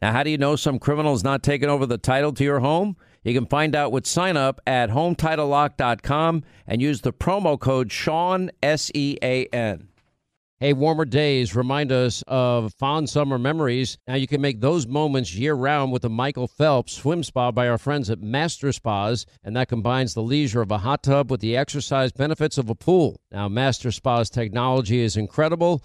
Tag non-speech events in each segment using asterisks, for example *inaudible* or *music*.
Now, how do you know some criminal is not taking over the title to your home? You can find out with sign up at HometitleLock.com and use the promo code Sean, S E A N. Hey, warmer days remind us of fond summer memories. Now you can make those moments year round with the Michael Phelps Swim Spa by our friends at Master Spas, and that combines the leisure of a hot tub with the exercise benefits of a pool. Now, Master Spa's technology is incredible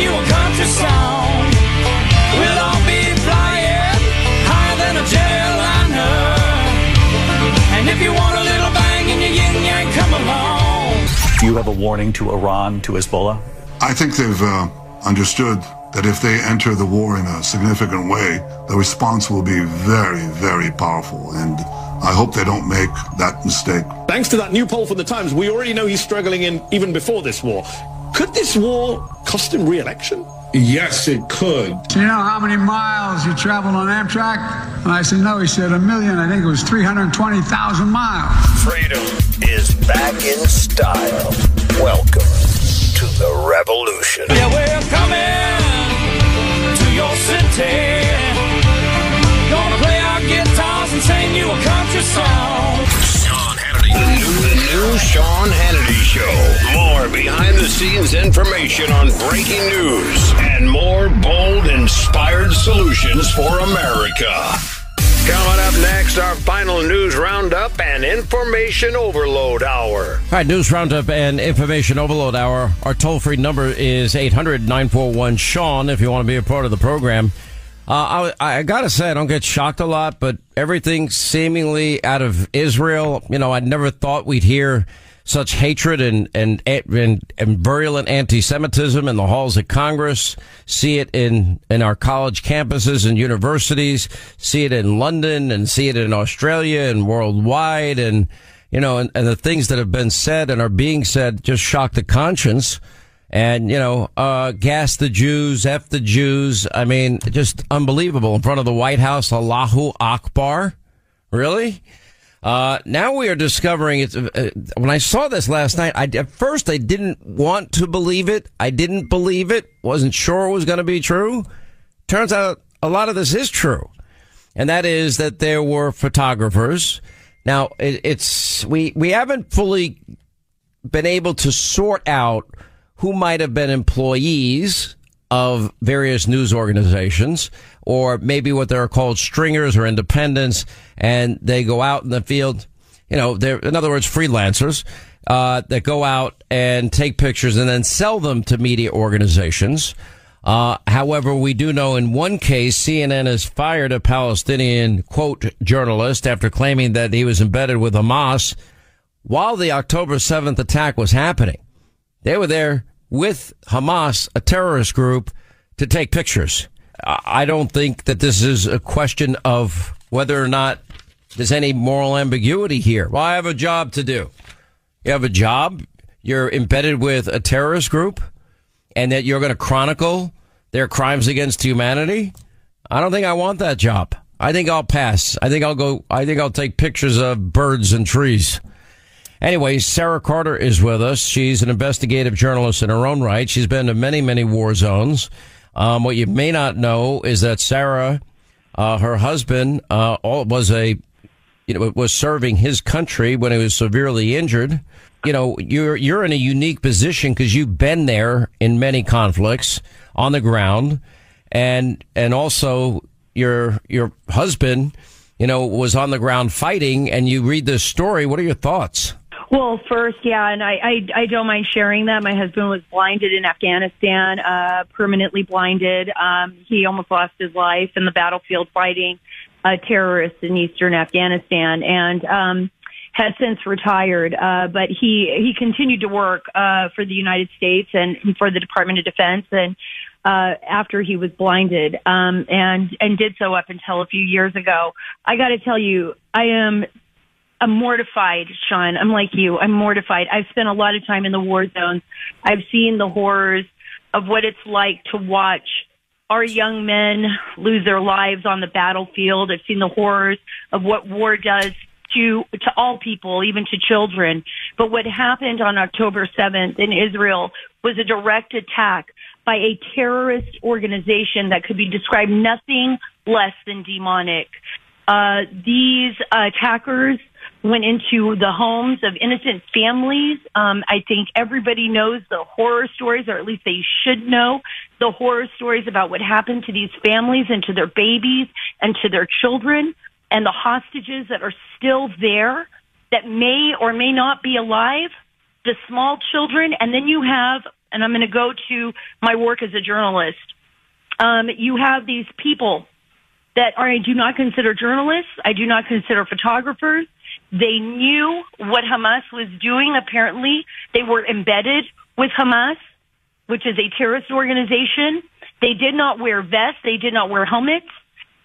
you a country song. We'll all be flying higher than a jetliner. And if you want a little bang in your yin yang, come along. Do you have a warning to Iran, to Hezbollah? I think they've uh, understood that if they enter the war in a significant way, the response will be very, very powerful. And I hope they don't make that mistake. Thanks to that new poll from the Times, we already know he's struggling in even before this war. Could this war cost him re-election? Yes, it could. Do you know how many miles you traveled on Amtrak? And I said, no. He said, a million. I think it was 320,000 miles. Freedom is back in style. Welcome to the revolution. Yeah, we're coming to your city. Gonna play our guitars and sing you a country song. New Sean Hannity Show. More behind the scenes information on breaking news and more bold, inspired solutions for America. Coming up next, our final news roundup and information overload hour. All right, News Roundup and Information Overload Hour. Our toll free number is 800 941 Sean if you want to be a part of the program. Uh, I, I got to say, I don't get shocked a lot, but everything seemingly out of Israel, you know, I never thought we'd hear such hatred and, and, and, and virulent anti-Semitism in the halls of Congress, see it in, in our college campuses and universities, see it in London and see it in Australia and worldwide. And, you know, and, and the things that have been said and are being said just shock the conscience and you know, uh, gas the Jews, f the Jews. I mean, just unbelievable in front of the White House. Allahu Akbar, really? Uh, now we are discovering it's. Uh, when I saw this last night, I at first I didn't want to believe it. I didn't believe it. wasn't sure it was going to be true. Turns out a lot of this is true, and that is that there were photographers. Now it, it's we we haven't fully been able to sort out who might have been employees of various news organizations or maybe what they're called stringers or independents and they go out in the field you know they're in other words freelancers uh, that go out and take pictures and then sell them to media organizations uh, however, we do know in one case, CNN has fired a Palestinian quote journalist after claiming that he was embedded with Hamas while the October 7th attack was happening. They were there with Hamas, a terrorist group, to take pictures. I don't think that this is a question of whether or not there's any moral ambiguity here. Well, I have a job to do. You have a job. You're embedded with a terrorist group and that you're going to chronicle their crimes against humanity. I don't think I want that job. I think I'll pass. I think I'll go. I think I'll take pictures of birds and trees. Anyway, Sara Carter is with us. She's an investigative journalist in her own right. She's been to many, many war zones. Um, what you may not know is that Sara, uh, her husband, uh, all, was a, you know, was serving his country when he was severely injured. You know, you're you're in a unique position because you've been there in many conflicts on the ground, and and also your your husband, you know, was on the ground fighting. And you read this story. What are your thoughts? Well, first, yeah, and I, I I don't mind sharing that. My husband was blinded in Afghanistan, uh, permanently blinded. Um, he almost lost his life in the battlefield fighting uh, terrorists in eastern Afghanistan, and um, has since retired. Uh, but he he continued to work uh, for the United States and for the Department of Defense, and uh, after he was blinded, um, and and did so up until a few years ago. I got to tell you, I am I'm mortified, Sean. I'm like you. I'm mortified. I've spent a lot of time in the war zones. I've seen the horrors of what it's like to watch our young men lose their lives on the battlefield. I've seen the horrors of what war does to to all people, even to children. But what happened on October 7th in Israel was a direct attack by a terrorist organization that could be described nothing less than demonic. Uh, these attackers went into the homes of innocent families. Um, I think everybody knows the horror stories, or at least they should know the horror stories about what happened to these families and to their babies and to their children and the hostages that are still there that may or may not be alive, the small children. And then you have, and I'm going to go to my work as a journalist. Um, you have these people that are, I do not consider journalists. I do not consider photographers. They knew what Hamas was doing. Apparently, they were embedded with Hamas, which is a terrorist organization. They did not wear vests. They did not wear helmets.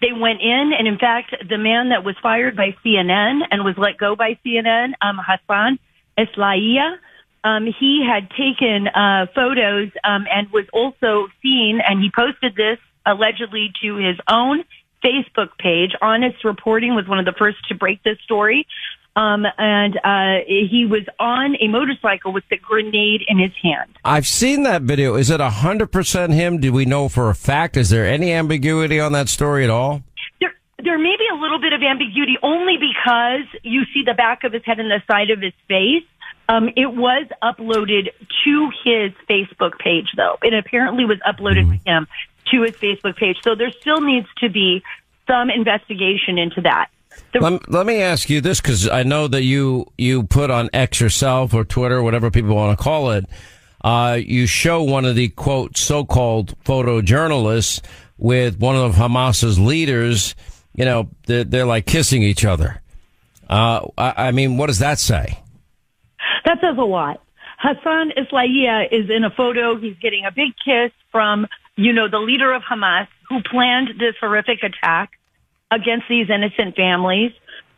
They went in, and in fact, the man that was fired by CNN and was let go by CNN, um, Hassan Eslaiah, um, he had taken uh, photos um, and was also seen, and he posted this allegedly to his own Facebook page. Honest Reporting was one of the first to break this story. Um, and uh, he was on a motorcycle with the grenade in his hand. I've seen that video. Is it 100% him? Do we know for a fact? Is there any ambiguity on that story at all? There, there may be a little bit of ambiguity only because you see the back of his head and the side of his face. Um, it was uploaded to his Facebook page, though. It apparently was uploaded mm. to him to his Facebook page. So there still needs to be some investigation into that. The- let, let, me ask you this because I know that you you put on X yourself or Twitter, whatever people want to call it. Uh, you show one of the quote so-called photojournalists with one of Hamas's leaders. You know, they're, they're like kissing each other. Uh, I, I mean, what does that say? That says a lot. Hassan Eslaiah is in a photo. He's getting a big kiss from, you know, the leader of Hamas who planned this horrific attack against these innocent families.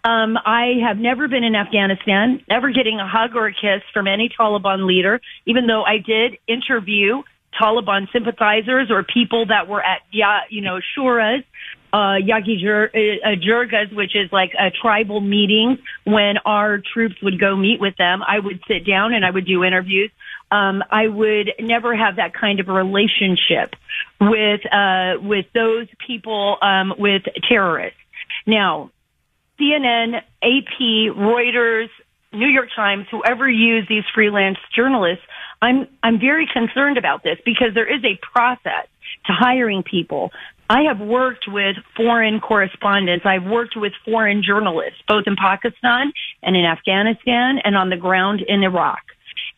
Um, I have never been in Afghanistan, never getting a hug or a kiss from any Taliban leader, even though I did interview Taliban sympathizers or people that were at, you know, shuras, uh, Yagi uh, jirgas, which is like a tribal meeting when our troops would go meet with them. I would sit down and I would do interviews. Um, I would never have that kind of relationship with, uh, with those people, um, with terrorists. Now, CNN, AP, Reuters, New York Times, whoever use these freelance journalists, I'm I'm very concerned about this because there is a process to hiring people. I have worked with foreign correspondents. I've worked with foreign journalists, both in Pakistan and in Afghanistan and on the ground in Iraq.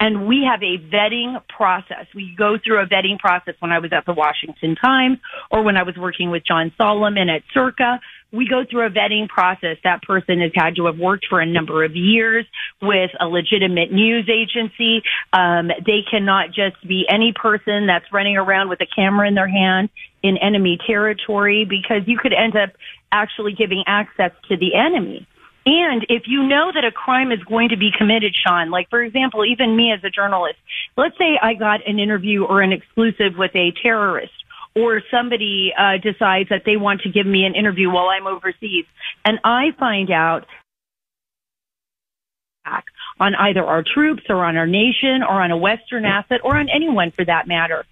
And we have a vetting process. We go through a vetting process when I was at the Washington Times or when I was working with John Solomon at Circa we go through a vetting process. That person has had to have worked for a number of years with a legitimate news agency. Um, they cannot just be any person that's running around with a camera in their hand in enemy territory because you could end up actually giving access to the enemy. And if you know that a crime is going to be committed, Sean, like for example, even me as a journalist, let's say I got an interview or an exclusive with a terrorist or somebody uh, decides that they want to give me an interview while I'm overseas, and I find out on either our troops or on our nation or on a Western asset or on anyone for that matter.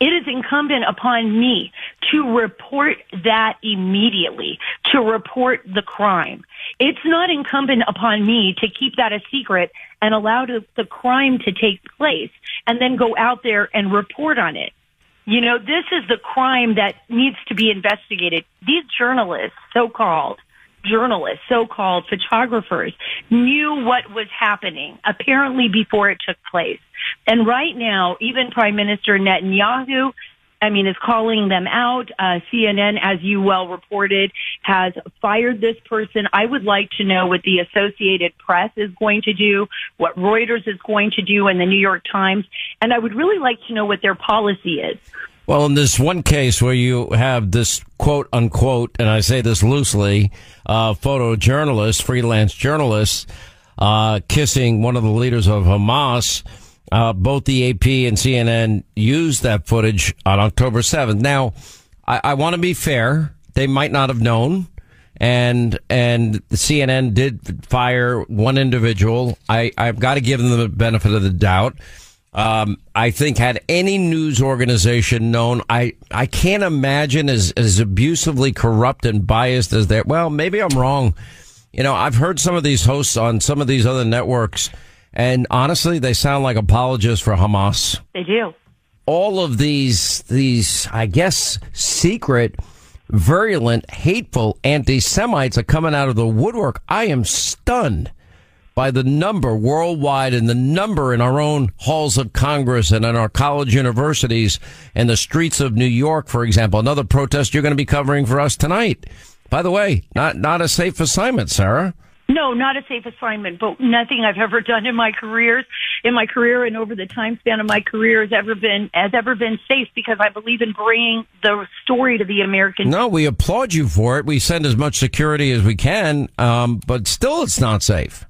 It is incumbent upon me to report that immediately, to report the crime. It's not incumbent upon me to keep that a secret and allow the, the crime to take place and then go out there and report on it. You know, this is the crime that needs to be investigated. These journalists, so-called, journalists, so-called photographers, knew what was happening apparently before it took place. And right now, even Prime Minister Netanyahu, I mean, is calling them out. Uh, CNN, as you well reported, has fired this person. I would like to know what the Associated Press is going to do, what Reuters is going to do, and the New York Times. And I would really like to know what their policy is. Well, in this one case where you have this quote unquote, and I say this loosely, uh, photojournalist, freelance journalist, uh, kissing one of the leaders of Hamas, uh, both the AP and CNN used that footage on October 7th. Now, I, I want to be fair. They might not have known. And, and CNN did fire one individual. I, I've got to give them the benefit of the doubt. Um, I think had any news organization known, I, I can't imagine as, as abusively corrupt and biased as that. Well, maybe I'm wrong. You know, I've heard some of these hosts on some of these other networks, and honestly, they sound like apologists for Hamas. They do. All of these, these, I guess, secret, virulent, hateful anti-Semites are coming out of the woodwork. I am stunned by the number worldwide and the number in our own halls of Congress and in our college universities and the streets of New York, for example. Another protest you're going to be covering for us tonight. By the way, not not a safe assignment, Sara. No, not a safe assignment, but nothing I've ever done in my careers, in my career and over the time span of my career has ever been has ever been safe because I believe in bringing the story to the American. No, we applaud you for it. We send as much security as we can, um, but still, it's not safe.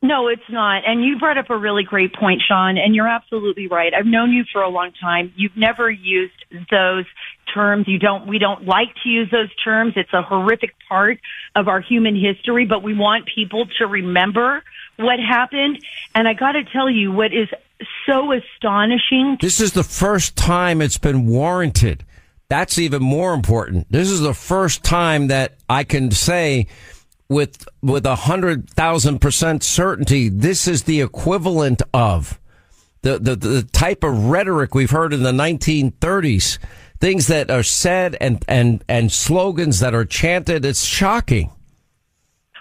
No, it's not. And you brought up a really great point, Sean, and you're absolutely right. I've known you for a long time. You've never used those terms. You don't, we don't like to use those terms. It's a horrific part of our human history, but we want people to remember what happened. And I got to tell you what is so astonishing. This is the first time it's been warranted. That's even more important. This is the first time that I can say with with a hundred thousand percent certainty, this is the equivalent of the, the the type of rhetoric we've heard in the 1930s. Things that are said and and and slogans that are chanted. It's shocking.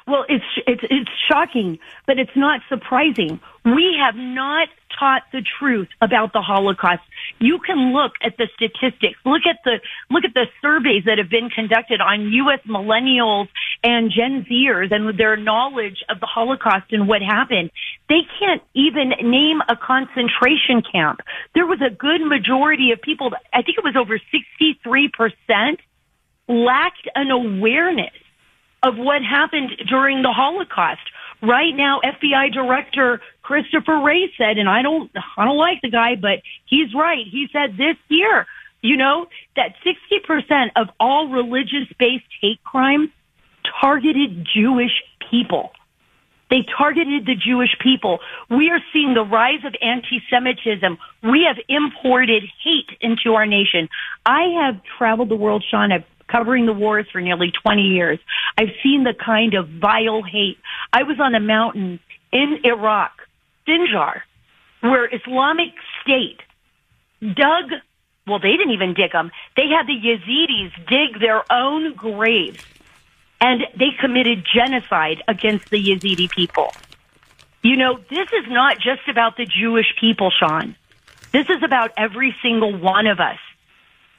Well, it's it's it's shocking, but it's not surprising. We have not taught the truth about the Holocaust. You can look at the statistics. Look at the look at the surveys that have been conducted on U.S. millennials and Gen Zers and their knowledge of the Holocaust and what happened. They can't even name a concentration camp. There was a good majority of people. I think it was over sixty-three percent lacked an awareness of what happened during the Holocaust. Right now, FBI Director Christopher Wray said, and I don't, I don't like the guy, but he's right. He said this year, you know, that 60% of all religious-based hate crimes targeted Jewish people. They targeted the Jewish people. We are seeing the rise of anti-Semitism. We have imported hate into our nation. I have traveled the world, Sean. I've covering the wars for nearly 20 years. I've seen the kind of vile hate. I was on a mountain in Iraq, Sinjar, where Islamic State dug, well, they didn't even dig them. They had the Yazidis dig their own graves and they committed genocide against the Yazidi people. You know, this is not just about the Jewish people, Sean. This is about every single one of us.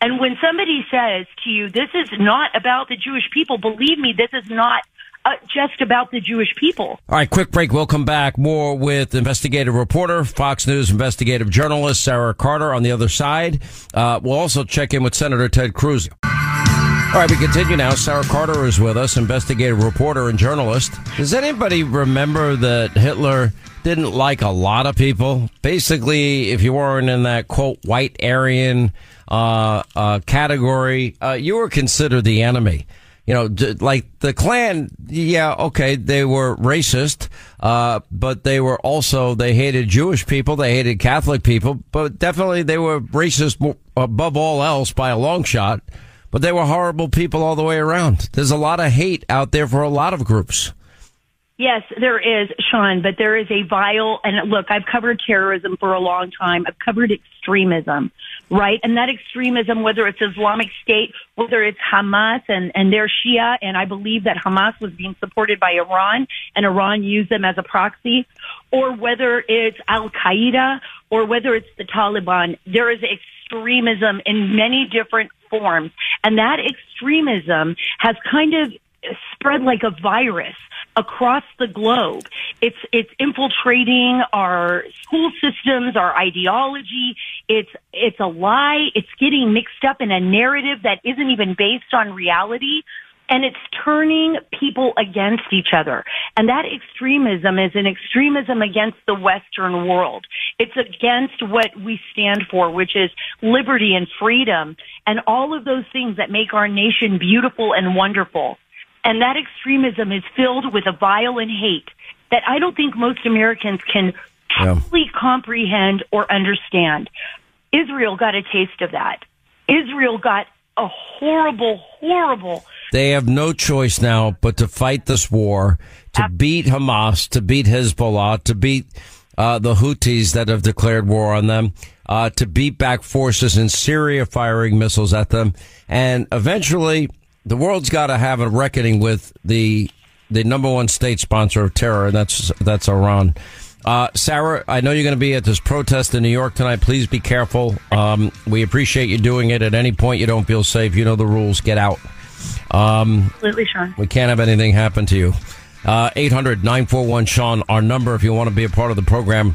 And when somebody says to you, this is not about the Jewish people, believe me, this is not uh, just about the Jewish people. All right, quick break. We'll come back more with investigative reporter, Fox News investigative journalist Sara Carter on the other side. Uh, we'll also check in with Senator Ted Cruz. All right, we continue now. Sara Carter is with us, investigative reporter and journalist. Does anybody remember that Hitler didn't like a lot of people? Basically, if you weren't in that quote white Aryan uh, uh, category, uh, you were considered the enemy. You know, like the Klan, yeah, okay, they were racist, uh, but they were also, they hated Jewish people, they hated Catholic people, but definitely they were racist above all else by a long shot but they were horrible people all the way around. There's a lot of hate out there for a lot of groups. Yes, there is, Sean, but there is a vile, and look, I've covered terrorism for a long time. I've covered extremism, right? And that extremism, whether it's Islamic State, whether it's Hamas and, and they're Shia, and I believe that Hamas was being supported by Iran and Iran used them as a proxy, or whether it's Al Qaeda or whether it's the Taliban, there is extremism in many different forms. And that extremism has kind of spread like a virus across the globe. It's it's infiltrating our school systems, our ideology. It's it's a lie. It's getting mixed up in a narrative that isn't even based on reality. And it's turning people against each other. And that extremism is an extremism against the Western world. It's against what we stand for, which is liberty and freedom and all of those things that make our nation beautiful and wonderful. And that extremism is filled with a vile and hate that I don't think most Americans can truly comprehend or understand. Israel got a taste of that. Israel got a horrible, horrible. They have no choice now but to fight this war, to beat Hamas, to beat Hezbollah, to beat uh, the Houthis that have declared war on them, uh, to beat back forces in Syria firing missiles at them, and eventually the world's got to have a reckoning with the the number one state sponsor of terror, and that's that's Iran. Uh, Sara, I know you're going to be at this protest in New York tonight. Please be careful. Um, we appreciate you doing it. At any point you don't feel safe, you know the rules. Get out. Um, Absolutely, Sean. we can't have anything happen to you. Uh, 800 941 Sean, our number if you want to be a part of the program.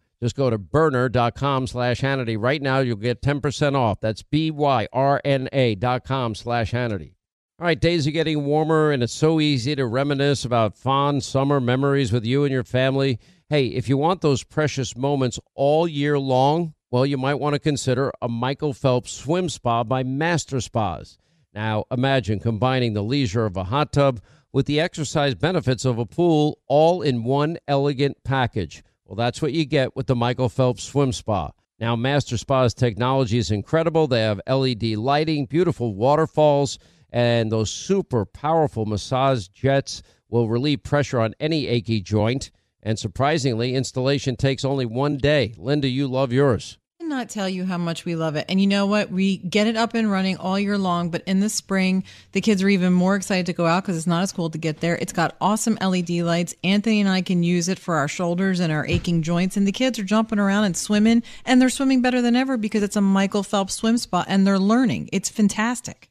Just go to byrna.com slash Hannity. Right now, you'll get 10% off. That's B-Y-R-N-A dot com slash Hannity. All right, days are getting warmer, and it's so easy to reminisce about fond summer memories with you and your family. Hey, if you want those precious moments all year long, well, you might want to consider a Michael Phelps swim spa by Master Spas. Now, imagine combining the leisure of a hot tub with the exercise benefits of a pool all in one elegant package. Well, that's what you get with the Michael Phelps Swim Spa. Now, Master Spa's technology is incredible. They have LED lighting, beautiful waterfalls, and those super powerful massage jets will relieve pressure on any achy joint. And surprisingly, installation takes only one day. Linda, you love yours. Cannot tell you how much we love it. And you know what? We get it up and running all year long, but in the spring, the kids are even more excited to go out because it's not as cold to get there. It's got awesome LED lights. Anthony and I can use it for our shoulders and our aching joints. And the kids are jumping around and swimming, and they're swimming better than ever because it's a Michael Phelps swim spot and they're learning. It's fantastic.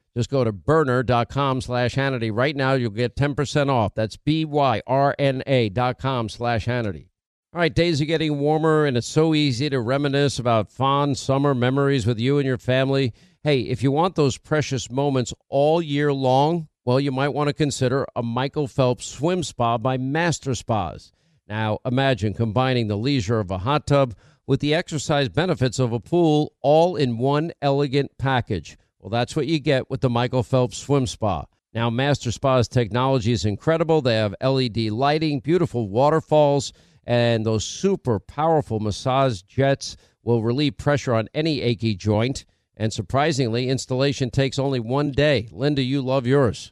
Just go to byrna.com slash Hannity. Right now, you'll get 10% off. That's B-Y-R-N-A dot com slash Hannity. All right, days are getting warmer, and it's so easy to reminisce about fond summer memories with you and your family. Hey, if you want those precious moments all year long, well, you might want to consider a Michael Phelps swim spa by Master Spas. Now, imagine combining the leisure of a hot tub with the exercise benefits of a pool all in one elegant package. Well, that's what you get with the Michael Phelps Swim Spa. Now, Master Spa's technology is incredible. They have LED lighting, beautiful waterfalls, and those super powerful massage jets will relieve pressure on any achy joint. And surprisingly, installation takes only one day. Linda, you love yours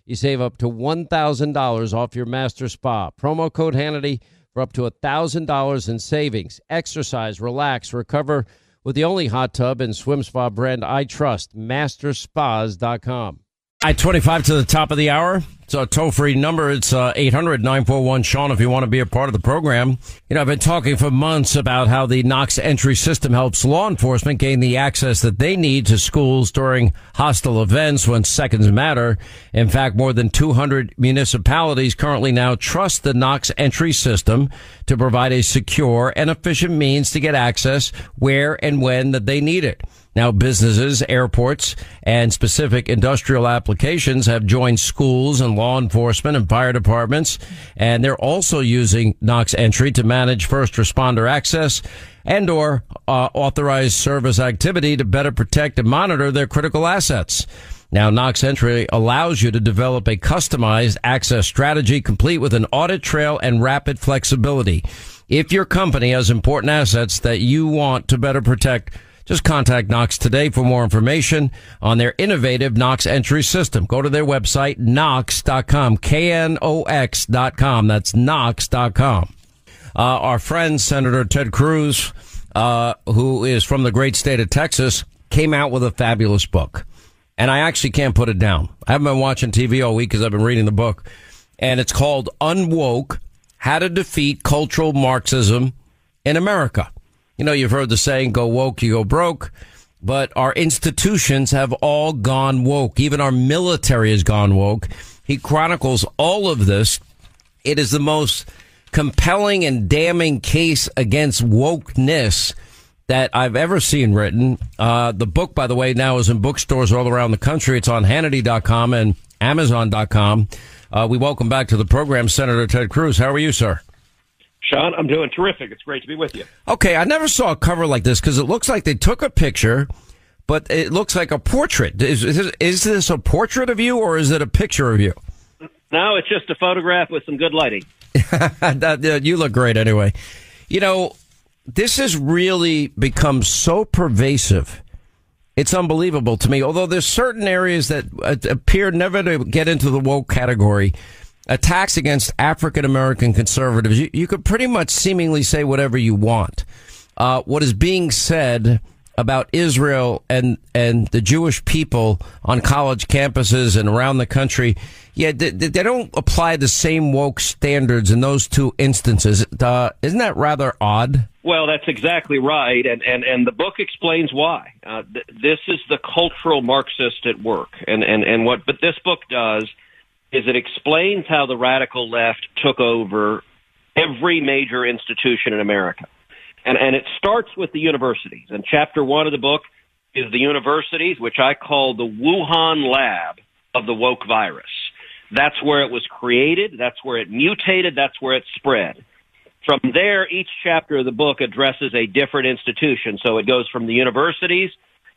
You save up to $1,000 off your master spa. Promo code Hannity for up to $1,000 in savings. Exercise, relax, recover with the only hot tub and swim spa brand I trust, masterspas.com. I 25 to the top of the hour. It's a toll free number. It's uh, 800 941 Sean if you want to be a part of the program. You know, I've been talking for months about how the Knox entry system helps law enforcement gain the access that they need to schools during hostile events when seconds matter. In fact, more than 200 municipalities currently now trust the Knox entry system to provide a secure and efficient means to get access where and when that they need it. Now businesses, airports, and specific industrial applications have joined schools and law enforcement and fire departments. And they're also using Knox entry to manage first responder access and or uh, authorized service activity to better protect and monitor their critical assets. Now, Knox Entry allows you to develop a customized access strategy complete with an audit trail and rapid flexibility. If your company has important assets that you want to better protect, just contact Knox today for more information on their innovative Knox entry system. Go to their website, knox.com, K-N-O-X dot com. That's knox.com. Uh, our friend, Senator Ted Cruz, uh, who is from the great state of Texas, came out with a fabulous book. And I actually can't put it down. I haven't been watching TV all week because I've been reading the book. And it's called Unwoke How to Defeat Cultural Marxism in America. You know, you've heard the saying, go woke, you go broke. But our institutions have all gone woke. Even our military has gone woke. He chronicles all of this. It is the most compelling and damning case against wokeness that I've ever seen written. Uh, the book, by the way, now is in bookstores all around the country. It's on Hannity.com and Amazon.com. Uh, we welcome back to the program Senator Ted Cruz. How are you, sir? Sean, I'm doing terrific. It's great to be with you. Okay, I never saw a cover like this because it looks like they took a picture, but it looks like a portrait. Is, is, is this a portrait of you or is it a picture of you? No, it's just a photograph with some good lighting. *laughs* you look great anyway. You know, this has really become so pervasive. It's unbelievable to me. Although there's certain areas that uh, appear never to get into the woke category, attacks against African American conservatives, you, you, could pretty much seemingly say whatever you want. Uh, what is being said about Israel and and the Jewish people on college campuses and around the country, yeah, they, they don't apply the same woke standards in those two instances. Uh, isn't that rather odd? Well, that's exactly right, and and and the book explains why. Uh, th- this is the cultural Marxist at work, and and and what but this book does is it explains how the radical left took over every major institution in America. And, and it starts with the universities. And chapter one of the book is the universities, which I call the Wuhan lab of the woke virus. That's where it was created. That's where it mutated. That's where it spread. From there, each chapter of the book addresses a different institution. So it goes from the universities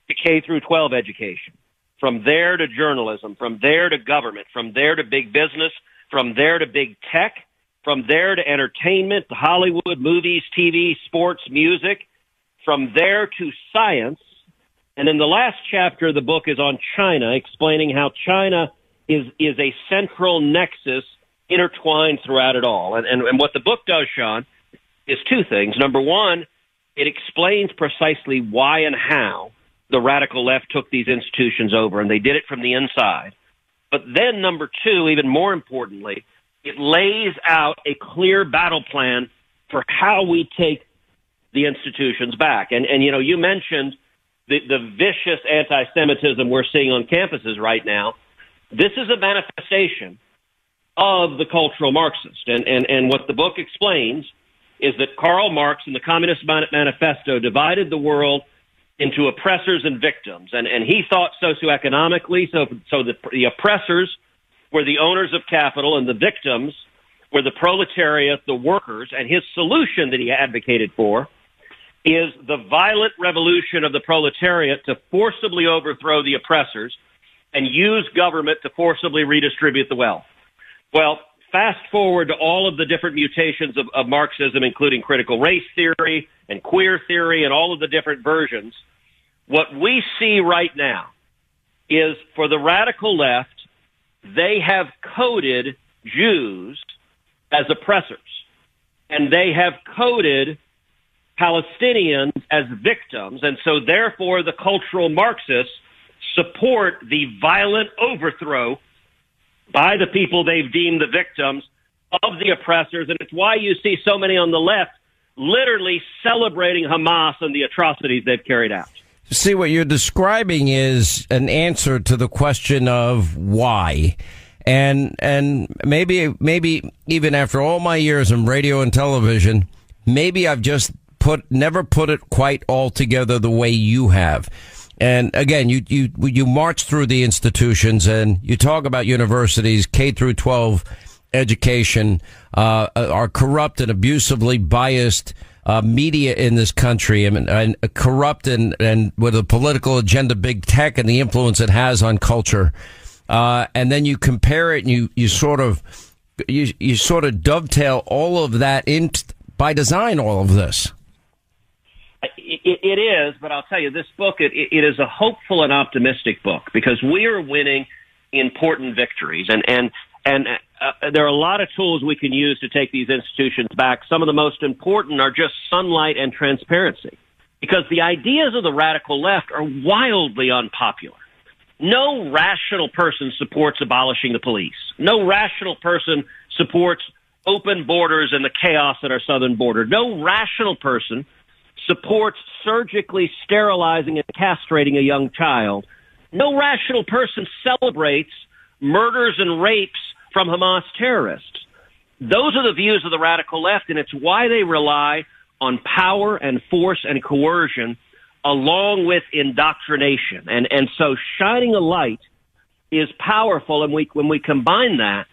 to K through 12 education. From there to journalism, from there to government, from there to big business, from there to big tech, from there to entertainment, Hollywood, movies, TV, sports, music, from there to science. And then the last chapter of the book is on China, explaining how China is, is a central nexus intertwined throughout it all. And, and, and what the book does, Sean, is two things. Number one, it explains precisely why and how the radical left took these institutions over, and they did it from the inside. But then, number two, even more importantly, it lays out a clear battle plan for how we take the institutions back. And, and you know, you mentioned the, the vicious anti-Semitism we're seeing on campuses right now. This is a manifestation of the cultural Marxist. And, and, and what the book explains is that Karl Marx in the Communist Manifesto divided the world into oppressors and victims. And, and he thought socioeconomically, so, so the, the oppressors were the owners of capital and the victims were the proletariat, the workers, and his solution that he advocated for is the violent revolution of the proletariat to forcibly overthrow the oppressors and use government to forcibly redistribute the wealth. Well, fast forward to all of the different mutations of, of Marxism, including critical race theory and queer theory and all of the different versions. What we see right now is for the radical left, they have coded Jews as oppressors, and they have coded Palestinians as victims, and so therefore the cultural Marxists support the violent overthrow by the people they've deemed the victims of the oppressors, and it's why you see so many on the left literally celebrating Hamas and the atrocities they've carried out. See, what you're describing is an answer to the question of why. And, and maybe, maybe even after all my years in radio and television, maybe I've just put, never put it quite all together the way you have. And again, you, you, you march through the institutions and you talk about universities, K through 12 education, uh, are corrupt and abusively biased uh, media in this country and, and corrupt and, and with a political agenda, big tech and the influence it has on culture. Uh, and then you compare it and you, you sort of, you, you sort of dovetail all of that in by design, all of this. It, it is, but I'll tell you, this book it, it is a hopeful and optimistic book because we are winning important victories, and and and uh, there are a lot of tools we can use to take these institutions back. Some of the most important are just sunlight and transparency, because the ideas of the radical left are wildly unpopular. No rational person supports abolishing the police. No rational person supports open borders and the chaos at our southern border. No rational person supports surgically sterilizing and castrating a young child. No rational person celebrates murders and rapes from Hamas terrorists. Those are the views of the radical left, and it's why they rely on power and force and coercion along with indoctrination. And, and so shining a light is powerful, and we, when we combine that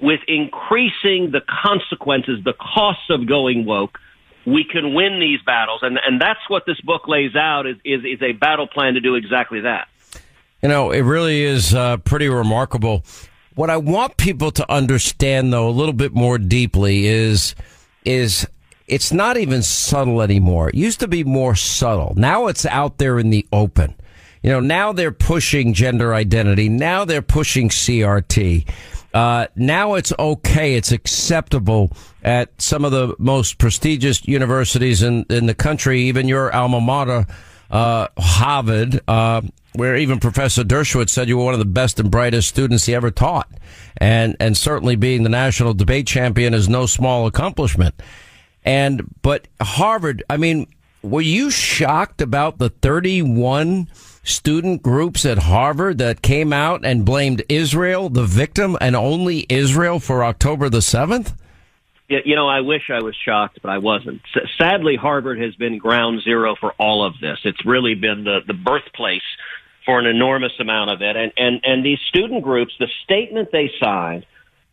with increasing the consequences, the costs of going woke, we can win these battles. And, and that's what this book lays out is, is, is a battle plan to do exactly that. You know, it really is uh, pretty remarkable. What I want people to understand, though, a little bit more deeply is is it's not even subtle anymore. It used to be more subtle. Now it's out there in the open. You know, now they're pushing gender identity. Now they're pushing CRT. Uh, now it's okay. It's acceptable at some of the most prestigious universities in, in the country, even your alma mater, uh, Harvard, uh, where even Professor Dershowitz said you were one of the best and brightest students he ever taught. And, and certainly being the national debate champion is no small accomplishment. And, but Harvard, I mean, were you shocked about the 31 student groups at Harvard that came out and blamed Israel, the victim, and only Israel for October the 7th? You know, I wish I was shocked, but I wasn't. Sadly, Harvard has been ground zero for all of this. It's really been the, the birthplace for an enormous amount of it. And, and, and these student groups, the statement they signed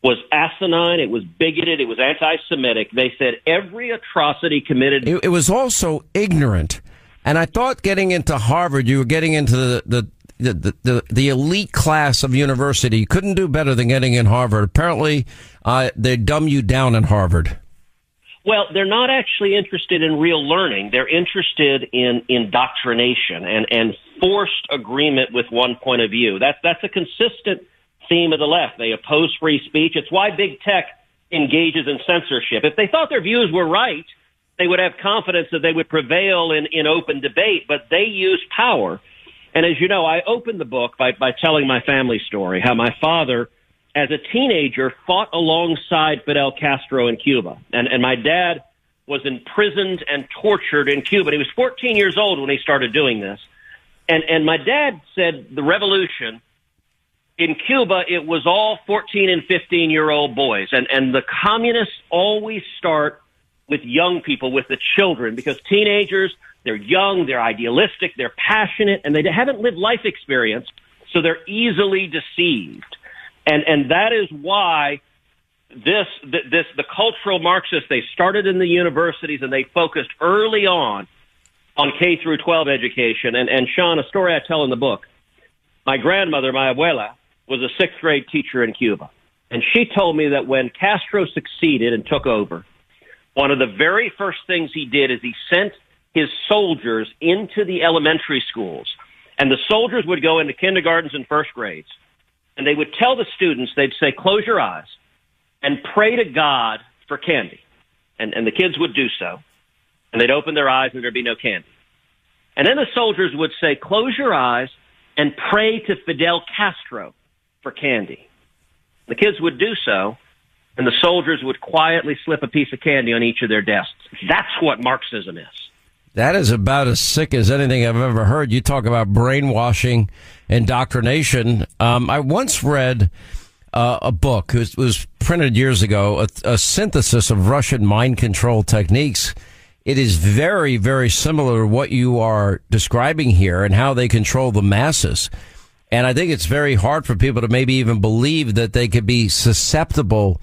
was asinine, it was bigoted, it was anti Semitic. They said every atrocity committed. It, it, was also ignorant. And I thought getting into Harvard, you were getting into the, the the, the, the elite class of university. Couldn't do better than getting in Harvard. Apparently, uh, they dumb you down in Harvard. Well, they're not actually interested in real learning. They're interested in indoctrination and, and forced agreement with one point of view. That, that's a consistent theme of the left. They oppose free speech. It's why big tech engages in censorship. If they thought their views were right, they would have confidence that they would prevail in, in open debate, but they use power and as you know, I opened the book by, by telling my family story, how my father, as a teenager, fought alongside Fidel Castro in Cuba. And, and my dad was imprisoned and tortured in Cuba. And he was 14 years old when he started doing this. And, and my dad said the revolution in Cuba, it was all 14 and 15 year old boys. And, and the communists always start with young people, with the children, because teenagers, they're young, they're idealistic, they're passionate, and they haven't lived life experience, so they're easily deceived. And, and that is why this, this, the cultural Marxists, they started in the universities and they focused early on on K through 12 education. And, and Sean, a story I tell in the book. My grandmother, my abuela, was a sixth grade teacher in Cuba. And she told me that when Castro succeeded and took over, one of the very first things he did is he sent his soldiers into the elementary schools. And the soldiers would go into kindergartens and first grades. And they would tell the students, they'd say, close your eyes and pray to God for candy. And, and the kids would do so. And they'd open their eyes and there'd be no candy. And then the soldiers would say, close your eyes and pray to Fidel Castro for candy. The kids would do so, and the soldiers would quietly slip a piece of candy on each of their desks. That's what Marxism is. That is about as sick as anything I've ever heard. You talk about brainwashing, indoctrination. Um, I once read uh, a book. It was, was, printed years ago, a, a synthesis of Russian mind control techniques. It is very, very similar to what you are describing here and how they control the masses. And I think it's very hard for people to maybe even believe that they could be susceptible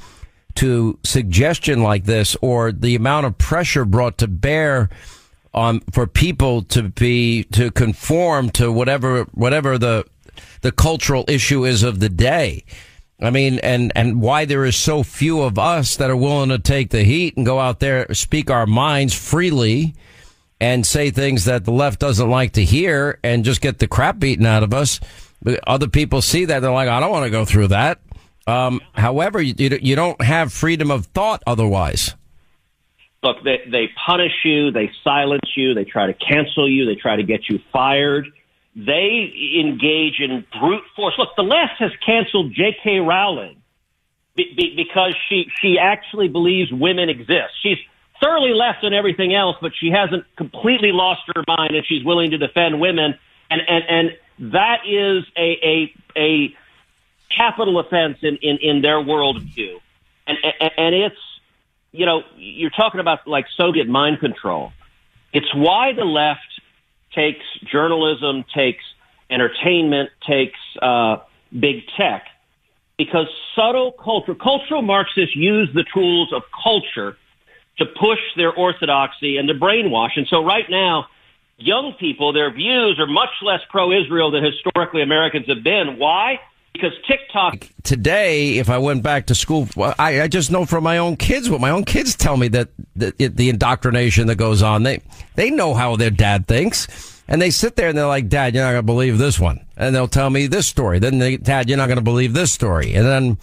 to suggestion like this or the amount of pressure brought to bear for people to be to conform to whatever whatever the the cultural issue is of the day. I mean, and, and why there is so few of us that are willing to take the heat and go out there, speak our minds freely and say things that the left doesn't like to hear and just get the crap beaten out of us. Other people see that. They're like, I don't want to go through that. Um, however, you, you don't have freedom of thought otherwise. Look, they, they punish you, they silence you, they try to cancel you, they try to get you fired. They engage in brute force. Look, the left has canceled J.K. Rowling be, be, because she she actually believes women exist. She's thoroughly left on everything else, but she hasn't completely lost her mind, and she's willing to defend women. And and and that is a a a capital offense in in, in their worldview, and, and and it's you know you're talking about like Soviet mind control. It's why the left takes journalism, takes entertainment, takes uh, big tech, because subtle culture, cultural Marxists use the tools of culture to push their orthodoxy and to brainwash. And so right now, young people, their views are much less pro-Israel than historically Americans have been. Why? Because TikTok. Today, if I went back to school, I, I just know from my own kids what my own kids tell me that the, the indoctrination that goes on. They they know how their dad thinks, and they sit there and they're like, "Dad, you're not to believe this one," and they'll tell me this story. Then, they, "Dad, you're not to believe this story," and then,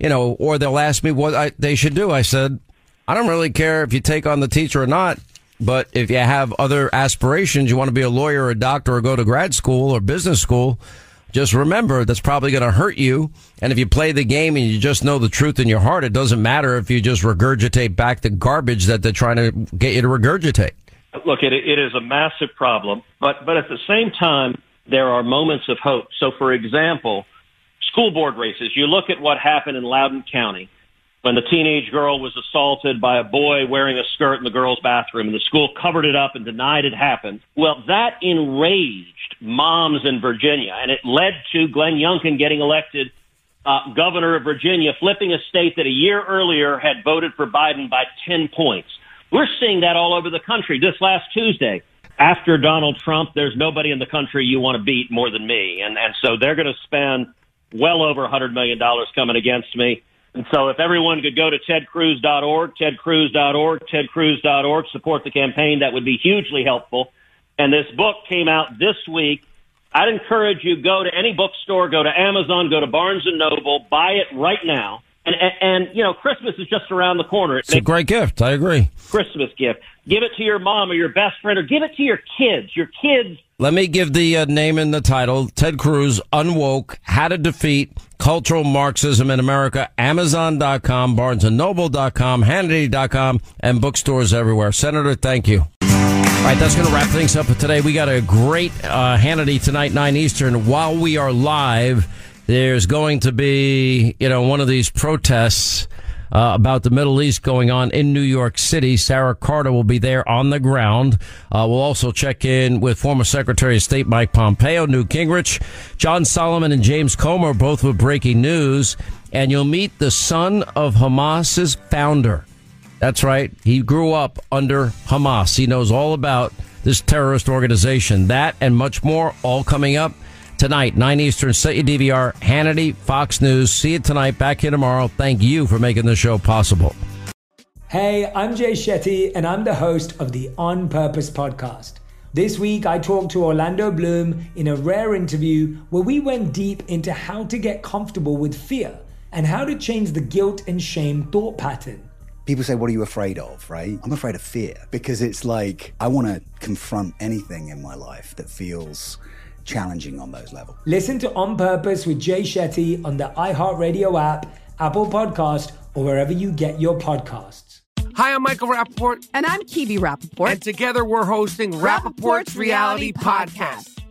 you know, or they'll ask me what I, they should do. I said, "I don't really care if you take on the teacher or not." But if you have other aspirations, you want to be a lawyer or a doctor or go to grad school or business school, just remember that's probably going to hurt you. And if you play the game and you just know the truth in your heart, it doesn't matter if you just regurgitate back the garbage that they're trying to get you to regurgitate. Look, it, it is a massive problem, but but at the same time, there are moments of hope. So, for example, school board races. You look at what happened in Loudoun County when the teenage girl was assaulted by a boy wearing a skirt in the girls' bathroom, and the school covered it up and denied it happened. Well, that enraged moms in Virginia, and it led to Glenn Youngkin getting elected uh, governor of Virginia, flipping a state that a year earlier had voted for Biden by 10 points. We're seeing that all over the country. This last Tuesday, after Donald Trump, there's nobody in the country you want to beat more than me. And, and so they're going to spend well over $100 million coming against me. And so if everyone could go to tedcruz.org, tedcruz.org, tedcruz.org, support the campaign, that would be hugely helpful. And this book came out this week. I'd encourage you go to any bookstore, go to Amazon, go to Barnes and Noble, buy it right now. And, and, and you know, Christmas is just around the corner. It It's a great gift. I agree. Christmas gift. Give it to your mom or your best friend, or give it to your kids. Your kids. Let me give the uh, name and the title. Ted Cruz, Unwoke, How to Defeat Cultural Marxism in America. Amazon.com, BarnesandNoble.com, Hannity.com, and bookstores everywhere. Senator, thank you. All right, that's going to wrap things up for today. We got a great uh, Hannity tonight, 9 Eastern. While we are live, there's going to be, you know, one of these protests uh, about the Middle East going on in New York City. Sara Carter will be there on the ground. Uh, we'll also check in with former Secretary of State Mike Pompeo, Newt Gingrich, John Solomon, and James Comer, both with breaking news. And you'll meet the son of Hamas's founder. That's right. He grew up under Hamas. He knows all about this terrorist organization. That and much more all coming up tonight, 9 Eastern. Set your DVR, Hannity, Fox News. See you tonight. Back here tomorrow. Thank you for making this show possible. Hey, I'm Jay Shetty, and I'm the host of the On Purpose podcast. This week, I talked to Orlando Bloom in a rare interview where we went deep into how to get comfortable with fear and how to change the guilt and shame thought pattern. People say, What are you afraid of? Right? I'm afraid of fear because it's like I want to confront anything in my life that feels challenging on those levels. Listen to On Purpose with Jay Shetty on the iHeartRadio app, Apple Podcast, or wherever you get your podcasts. Hi, I'm Michael Rappaport. And I'm Kibi Rappaport. And together we're hosting Rappaport's, Reality Podcast.